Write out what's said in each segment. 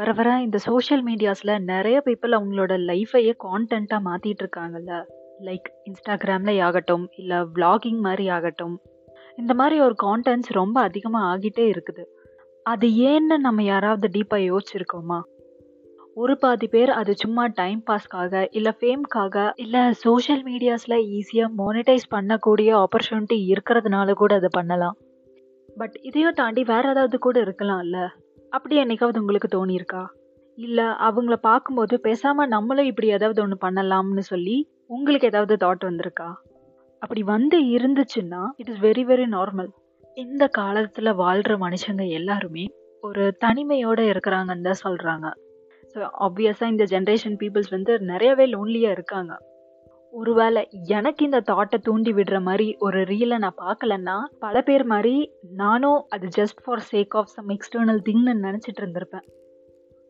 வர வர இந்த சோஷியல் மீடியாஸில் நிறைய பீப்புள் அவங்களோட லைஃபையே கான்டென்ட்டாக மாற்றிட்டு இருக்காங்கல்ல. லைக் இன்ஸ்டாகிராமில் ஆகட்டும் இல்லை வ்ளாகிங் மாதிரி ஆகட்டும். இந்த மாதிரி ஒரு கான்டென்ட்ஸ் ரொம்ப அதிகமாக ஆகிட்டே இருக்குது. அது ஏன்னு நம்ம யாராவது டீப்பாக யோசிச்சிருக்கோமா? ஒரு பாதி பேர் அது சும்மா டைம் பாஸ்க்காக இல்லை ஃபேம்க்காக இல்லை சோஷியல் மீடியாஸில் ஈஸியாக மோனிடைஸ் பண்ணக்கூடிய ஆப்பர்ச்சுனிட்டி இருக்கிறதுனால கூட அதை பண்ணலாம். பட் இதையும் தாண்டி வேறு ஏதாவது கூட இருக்கலாம்ல. அப்படி என்னைக்காவது உங்களுக்கு தோணியிருக்கா? இல்லை அவங்கள பார்க்கும்போது பேசாமல் நம்மளும் இப்படி ஏதாவது ஒன்று பண்ணலாம்னு சொல்லி உங்களுக்கு ஏதாவது தாட் வந்திருக்கா? அப்படி வந்து இருந்துச்சுன்னா it is very very normal இந்த காலத்தில் வாழ்கிற மனுஷங்க எல்லாருமே ஒரு தனிமையோடு இருக்கிறாங்கன்னு தான் சொல்கிறாங்க ஸோ ஆப்வியஸாக இந்த ஜென்ரேஷன் பீப்புள்ஸ் வந்து நிறையவே லோன்லியாக இருக்காங்க. ஒருவேளை எனக்கு இந்த தாட்டை தூண்டி விடுற மாதிரி ஒரு ரீலை நான் பார்க்கலன்னா பல பேர் மாதிரி நானும் அது just for sake of some external திங்னு நினச்சிட்டு இருந்திருப்பேன்.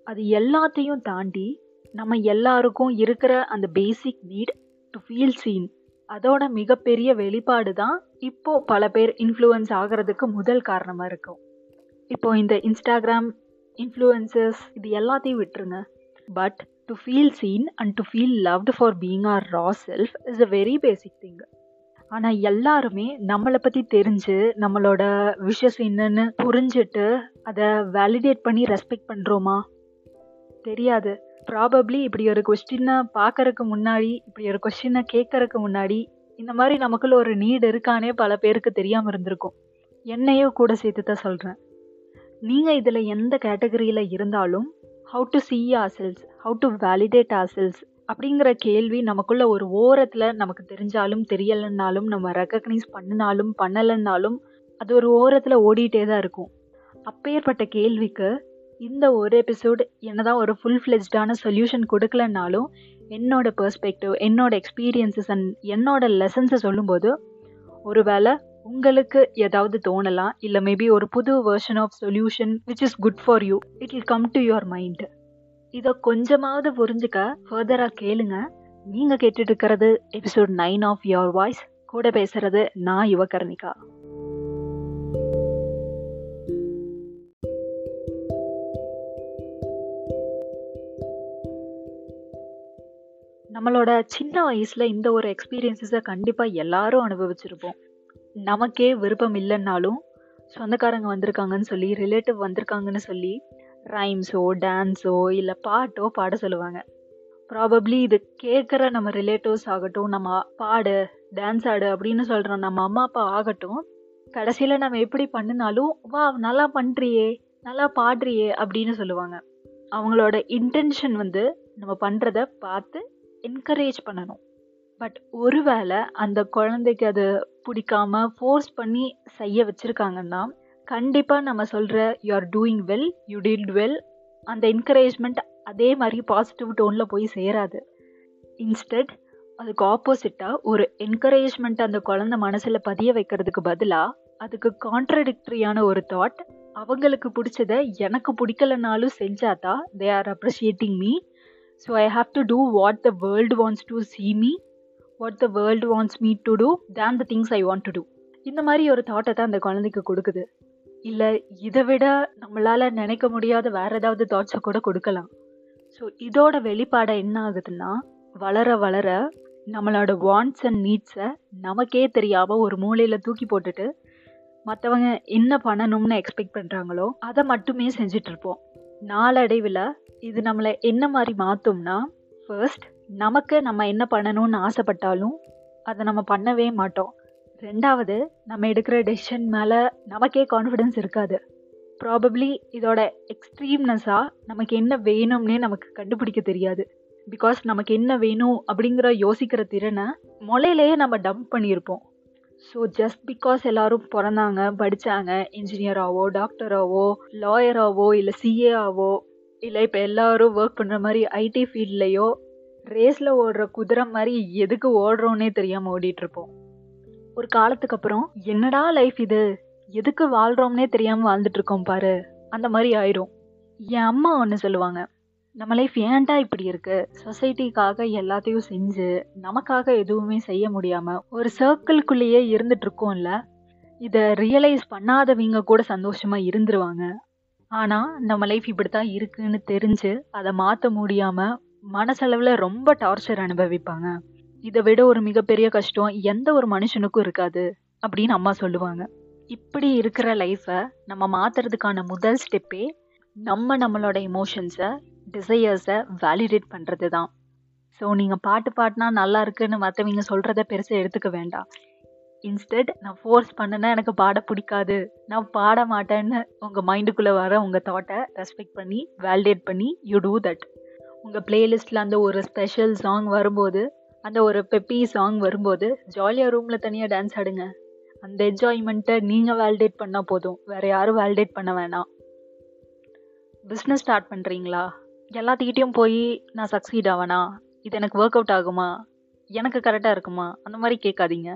அது எல்லாத்தையும் தாண்டி நம்ம எல்லாருக்கும் இருக்கிற அந்த basic need to feel seen அதோட மிகப்பெரிய வெளிப்பாடு தான் இப்போது பல பேர் இன்ஃப்ளூயன்ஸ் ஆகிறதுக்கு முதல் காரணமாக இருக்கும். இப்போது இந்த இன்ஸ்டாகிராம் இன்ஃப்ளூயன்சஸ் இது எல்லாத்தையும் விட்டுருங்க. But to feel seen and to feel loved for being our raw self is a very basic thing ஆனால் எல்லாருமே நம்மளை பற்றி தெரிஞ்சு நம்மளோட விஷஸ் என்னன்னு புரிஞ்சுட்டு அதை வேலிடேட் பண்ணி ரெஸ்பெக்ட் பண்ணுறோமா தெரியாது. ப்ராபப்ளி இப்படி ஒரு கொஸ்டினை பார்க்கறதுக்கு முன்னாடி இப்படி ஒரு கொஸ்டினை கேட்கறதுக்கு முன்னாடி இந்த மாதிரி நமக்குள்ள ஒரு நீடு இருக்கானே பல பேருக்கு தெரியாமல் இருந்திருக்கும். என்னையோ கூட சேர்த்து தான் சொல்கிறேன் நீங்கள் இதில் எந்த கேட்டகரியில் இருந்தாலும் how to see ourselves how to validate ourselves அப்படிங்கிற கேள்வி நமக்குள்ள ஒரு ஓரத்தில் நமக்கு தெரிஞ்சாலும் தெரியலைன்னாலும் நம்ம ரெக்கக்னைஸ் பண்ணினாலும் பண்ணலைன்னாலும் அது ஒரு ஓரத்தில் ஓடிட்டே தான் இருக்கும். அப்பேற்பட்ட கேள்விக்கு இந்த ஒரு எபிசோடு என்னதான் ஒரு ஃபுல் ஃப்ளெஜ்டான சொல்யூஷன் கொடுக்கலனாலும் என்னோட பெர்ஸ்பெக்டிவ் என்னோட எக்ஸ்பீரியன்சஸ் அண்ட் என்னோட லெசன்ஸை சொல்லும்போது ஒருவேளை உங்களுக்கு ஏதாவது தோணலாம் இல்லை மேபி ஒரு புது version of solution which is good for you it will come to your mind இதை கொஞ்சமாவது புரிஞ்சுக்க ஃபர்தராக கேளுங்க. நீங்கள் கேட்டுட்டு இருக்கிறது episode nine of your voice கூட பேசுறது நான் யுவகர்ணிகா. நம்மளோட சின்ன வயசில் இந்த ஒரு எக்ஸ்பீரியன்ஸஸை கண்டிப்பாக எல்லாரும் அனுபவிச்சிருப்போம். நமக்கே விருப்பம் இல்லைன்னாலும் சொந்தக்காரங்க வந்திருக்காங்கன்னு சொல்லி ரிலேட்டிவ் வந்திருக்காங்கன்னு சொல்லி ரைம்ஸோ டான்ஸோ இல்லை பாட்டோ பாட சொல்லுவாங்க. ப்ராபப்ளி இது கேட்குற நம்ம ரிலேட்டிவ்ஸ் ஆகட்டும் நம்ம பாடு டான்ஸ் ஆடு அப்படின்னு சொல்கிற நம்ம அம்மா அப்பா ஆகட்டும் கடைசியில் நம்ம எப்படி பண்ணினாலும் வா நல்லா பண்ணுறியே நல்லா பாடுறியே அப்படின்னு சொல்லுவாங்க. அவங்களோட இன்டென்ஷன் வந்து நம்ம பண்ணுறத பார்த்து என்கரேஜ் பண்ணணும். பட் ஒருவேளை அந்த குழந்தைக்கு அது பிடிக்காம ஃபோர்ஸ் பண்ணி செய்ய வச்சுருக்காங்கன்னா கண்டிப்பாக நம்ம சொல்கிற you are doing well you did well அந்த என்கரேஜ்மெண்ட் அதே மாதிரி பாசிட்டிவ் டோனில் போய் சேராது. இன்ஸ்டட் அதுக்கு ஆப்போசிட்டாக ஒரு என்கரேஜ்மெண்ட் அந்த குழந்தை மனசில் பதிய வைக்கிறதுக்கு பதிலாக அதுக்கு கான்ட்ரடிக்டரியான ஒரு தாட் அவங்களுக்கு பிடிச்சத எனக்கு பிடிக்கலனாலும் செஞ்சாதான் they are appreciating me so I have to do what the world wants to see me what the world wants me to do then the things I want to do இந்த மாதிரி ஒரு தாட்டை தான் அந்த குழந்தைக்கு கொடுக்குது. இல்லை இதை விட நம்மளால் நினைக்க முடியாத வேற ஏதாவது தாட்ஸை கூட கொடுக்கலாம். ஸோ இதோட வெளிப்பாடை என்ன ஆகுதுன்னா வளர வளர நம்மளோட வாண்ட்ஸ் அண்ட் நீட்ஸை நமக்கே தெரியாமல் ஒரு மூலையில் தூக்கி போட்டுட்டு மற்றவங்க என்ன பண்ணணும்னு எக்ஸ்பெக்ட் பண்ணுறாங்களோ அதை மட்டுமே செஞ்சிட்ருப்போம் நாளடைவில் இது நம்மளை என்ன மாதிரி மாற்றோம்னா ஃபர்ஸ்ட் நமக்கு நம்ம என்ன பண்ணணும்னு ஆசைப்பட்டாலும் அதை நம்ம பண்ணவே மாட்டோம். ரெண்டாவது நம்ம எடுக்கிற டெசிஷன் மேலே நமக்கே கான்ஃபிடென்ஸ் இருக்காது. ப்ராபப்ளி இதோட எக்ஸ்ட்ரீம்னஸாக நமக்கு என்ன வேணும்னே நமக்கு கண்டுபிடிக்க தெரியாது. பிகாஸ் நமக்கு என்ன வேணும் அப்படிங்கிற யோசிக்கிற திறனை முளையிலேயே நம்ம டம்ப் பண்ணியிருப்போம். ஸோ ஜஸ்ட் பிகாஸ் எல்லாரும் பிறந்தாங்க படித்தாங்க இன்ஜினியராகவோ டாக்டராகவோ லாயராகவோ இல்லை சிஏ ஆவோ இல்லை இப்போ எல்லாரும் ஒர்க் பண்ணுற மாதிரி ஐடி ஃபீல்ட்லேயோ ரேஸில் ஓடுற குதிரை மாதிரி எதுக்கு ஓடுறோன்னே தெரியாமல் ஓடிட்டுருப்போம். ஒரு காலத்துக்கு அப்புறம் என்னடா லைஃப் இது? எதுக்கு வாழ்கிறோம்னே தெரியாமல் வாழ்ந்துட்டு இருக்கோம் பாரு. அந்த மாதிரி ஆயிரும். என் அம்மா ஒன்று சொல்லுவாங்க நம்ம லைஃப் ஏன்டா இப்படி இருக்கு? சொசைட்டிக்காக எல்லாத்தையும் செஞ்சு நமக்காக எதுவுமே செய்ய முடியாம ஒரு சர்க்கிள்குள்ளேயே இருந்துட்டு இருக்கோம்ல இதை ரியலைஸ் பண்ணாதவங்க கூட சந்தோஷமா இருந்துருவாங்க. ஆனால் நம்ம லைஃப் இப்படி தான் இருக்குன்னு தெரிஞ்சு அதை மாற்ற முடியாமல் மனசளவில் ரொம்ப டார்ச்சர் அனுபவிப்பாங்க. இதை விட ஒரு மிகப்பெரிய கஷ்டம் எந்த ஒரு மனுஷனுக்கும் இருக்காது அப்படின்னு அம்மா சொல்லுவாங்க. இப்படி இருக்கிற லைஃப்பை நம்ம மாற்றுறதுக்கான முதல் ஸ்டெப்பே நம்ம நம்மளோட எமோஷன்ஸை டிசையர்ஸை வேலிடேட் பண்ணுறது தான் ஸோ நீங்கள் பாட்டு பாடினா நல்லா இருக்குன்னு மற்றவங்க சொல்கிறத பெருசாக எடுத்துக்க வேண்டாம். இன்ஸ்டெட் நான் ஃபோர்ஸ் பண்ணேன்னா எனக்கு பாட பிடிக்காது. நான் பாட மாட்டேன்னு உங்கள் மைண்டுக்குள்ளே வர உங்கள் தாட்டை ரெஸ்பெக்ட் பண்ணி வேலிடேட் பண்ணி யூ டூ தட் உங்கள் பிளேலிஸ்ட்டில் அந்த ஒரு ஸ்பெஷல் சாங் வரும்போது அந்த ஒரு பெப்பி சாங் வரும்போது ஜாலியாக ரூமில் தனியாக டான்ஸ் ஆடுங்க. அந்த என்ஜாய்மெண்ட்டை நீங்கள் வேலிடேட் பண்ணால் போதும். வேறு யாரும் வேலிடேட் பண்ண வேணாம். பிஸ்னஸ் ஸ்டார்ட் பண்ணுறீங்களா எல்லாத்துக்கிட்டேயும் போய் நான் சக்சீட் ஆவேனா? இது எனக்கு ஒர்க் அவுட் ஆகுமா? எனக்கு கரெக்டாக இருக்குமா? அந்த மாதிரி கேட்காதீங்க.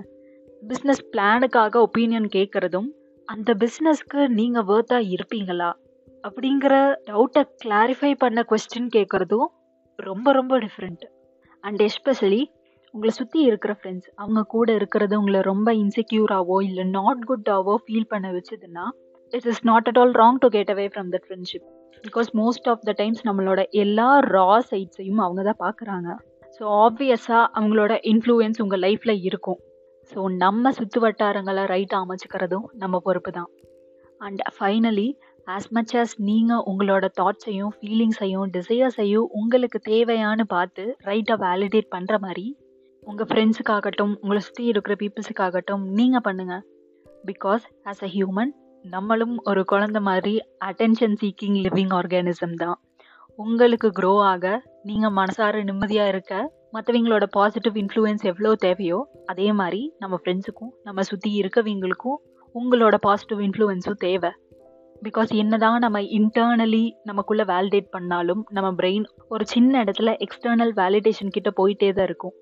பிஸ்னஸ் பிளானுக்காக ஒப்பீனியன் கேட்குறதும் அந்த பிஸ்னஸ்க்கு நீங்கள் வேர்த்தாக இருப்பீங்களா? அப்படிங்கிற டவுட்டை கிளாரிஃபை பண்ண கொஸ்டின் கேட்குறதும் ரொம்ப ரொம்ப டிஃப்ரெண்ட் அண்ட் எஸ்பெஷலி உங்களை சுற்றி இருக்கிற ஃப்ரெண்ட்ஸ் அவங்க கூட இருக்கிறது உங்களை ரொம்ப இன்செக்யூராகவோ இல்லை நாட் குட்டாவோ ஃபீல் பண்ண வச்சதுன்னா it is not at all wrong to get away from that friendship because most of the times நம்மளோட எல்லா ரா சைட்ஸையும் அவங்க தான் பார்க்குறாங்க ஸோ ஆப்வியஸாக அவங்களோட இன்ஃப்ளூயன்ஸ் உங்கள் லைஃப்பில் இருக்கும். ஸோ நம்ம சுற்று வட்டாரங்களை ரைட்டாக அமைச்சிக்கிறதும் நம்ம பொறுப்பு தான் and finally as much as நீங்கள் உங்களோட தாட்ஸையும் ஃபீலிங்ஸையும் டிசையர்ஸையும் உங்களுக்கு தேவையானு பார்த்து ரைட்டாக வேலிடேட் பண்ணுற மாதிரி உங்கள் ஃப்ரெண்ட்ஸுக்காகட்டும் உங்களை சுற்றி இருக்கிற பீப்புள்ஸுக்காகட்டும் நீங்கள் பண்ணுங்கள் பிகாஸ் ஆஸ் அ ஹியூமன் நம்மளும் ஒரு குழந்த மாதிரி அட்டென்ஷன் சீக்கிங் லிவிங் ஆர்கானிசம் தான். உங்களுக்கு க்ரோ ஆக நீங்கள் மனசார நிம்மதியாக இருக்க மற்றவங்களோட பாசிட்டிவ் இன்ஃப்ளூயன்ஸ் எவ்வளோ தேவையோ அதே மாதிரி நம்ம ஃப்ரெண்ட்ஸுக்கும் நம்ம சுற்றி இருக்கவங்களுக்கும் உங்களோட பாசிட்டிவ் இன்ஃப்ளூயன்ஸும் தேவை. பிகாஸ் என்னதான் நம்ம இன்டர்னலி நமக்குள்ளே வேலிடேட் பண்ணாலும் நம்ம பிரெயின் ஒரு சின்ன இடத்துல எக்ஸ்டர்னல் வேலிடேஷன் கிட்ட போயிட்டே தான் இருக்கும்.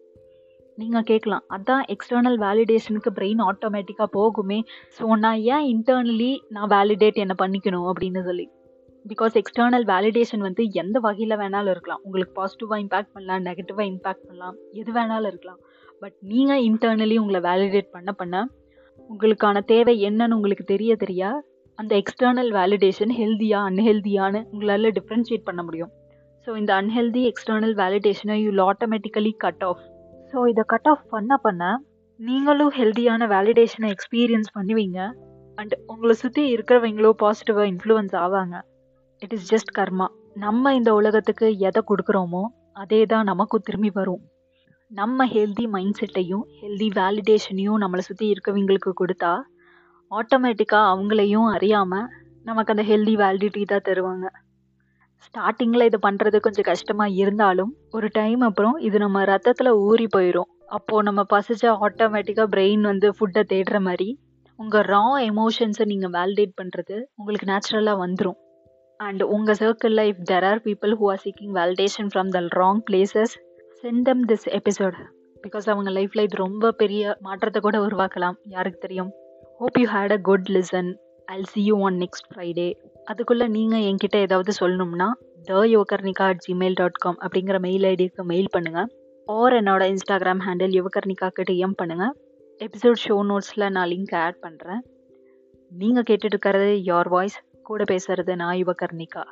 நீங்கள் கேட்கலாம் அதான் எக்ஸ்டர்னல் வேலிடேஷனுக்கு பிரெயின் ஆட்டோமேட்டிக்காக போகுமே. ஸோ நான் ஏன் இன்டர்னலி நான் வேலிடேட் என்னை பண்ணிக்கணும் அப்படின்னு சொல்லி. பிகாஸ் எக்ஸ்டர்னல் வேலிடேஷன் வந்து எந்த வகையில் வேணாலும் இருக்கலாம். உங்களுக்கு பாசிட்டிவாக இம்பேக்ட் பண்ணலாம் நெகட்டிவாக இம்பேக்ட் பண்ணலாம் எது வேணாலும் இருக்கலாம். பட் நீங்கள் இன்டர்னலி உங்களை வேலிடேட் பண்ண பண்ண உங்களுக்கான தேவை என்னன்னு உங்களுக்கு தெரிய தெரியா அந்த எக்ஸ்டர்னல் வேலிடேஷன் ஹெல்தியாக அன்ஹெல்தியான்னு உங்களால் டிஃப்ரென்ஷியேட் பண்ண முடியும். ஸோ இந்த unhealthy external வேலிடேஷனை you automatically cut off so இதை கட் ஆஃப் பண்ண பண்ண நீங்களும் ஹெல்தியான வேலிடேஷனை எக்ஸ்பீரியன்ஸ் பண்ணுவீங்க. அண்ட் உங்களை சுற்றி இருக்கிறவங்களோ பாசிட்டிவாக இன்ஃப்ளூயன்ஸ் ஆவாங்க. இட் இஸ் ஜஸ்ட் கர்மா நம்ம இந்த உலகத்துக்கு எதை கொடுக்குறோமோ அதே தான் நமக்கும் திரும்பி வரும். நம்ம ஹெல்தி மைண்ட் செட்டையும் ஹெல்தி வேலிடேஷனையும் நம்மளை சுற்றி இருக்கவங்களுக்கு கொடுத்தா ஆட்டோமேட்டிக்காக அவங்களையும் அறியாமல் நமக்கு அந்த ஹெல்தி வேலிடிட்டி தான் தருவாங்க. ஸ்டார்டிங்கில் இது பண்ணுறது கொஞ்சம் கஷ்டமாக இருந்தாலும் ஒரு டைம் அப்புறம் இது நம்ம ரத்தத்தில் ஊறி போயிடும் அப்போது நம்ம பசிச்சா ஆட்டோமேட்டிக்காக பிரெயின் வந்து ஃபுட்டை தேடுற மாதிரி உங்கள் ரா எமோஷன்ஸை நீங்கள் வேலிடேட் பண்ணுறது உங்களுக்கு நேச்சுரலாக வந்துடும் அண்ட் உங்கள் சர்க்கிளில் if there are people who are seeking validation from the wrong places send them this episode because அவங்க லைஃப்பில் இது ரொம்ப பெரிய மாற்றத்தை கூட உருவாக்கலாம். யாருக்கு தெரியும்? Hope you had a good listen I'll see you on next Friday அதுக்குள்ளே நீங்கள் என்கிட்ட ஏதாவது சொல்லணும்னா the Yuvakarnika at Gmail dot com அப்படிங்கிற மெயில் ஐடிக்கு மெயில் பண்ணுங்கள் ஆர் என்னோட இன்ஸ்டாகிராம் ஹேண்டில் யுவகர்னிகாக்கு டிஎம் பண்ணுங்கள் எபிசோட் ஷோ நோட்ஸில் நான் லிங்க் ஆட் பண்ணுறேன் நீங்கள் கேட்டுட்டு இருக்கிறது யோர் வாய்ஸ் கூட பேசுகிறது நான் யுவகர்னிகா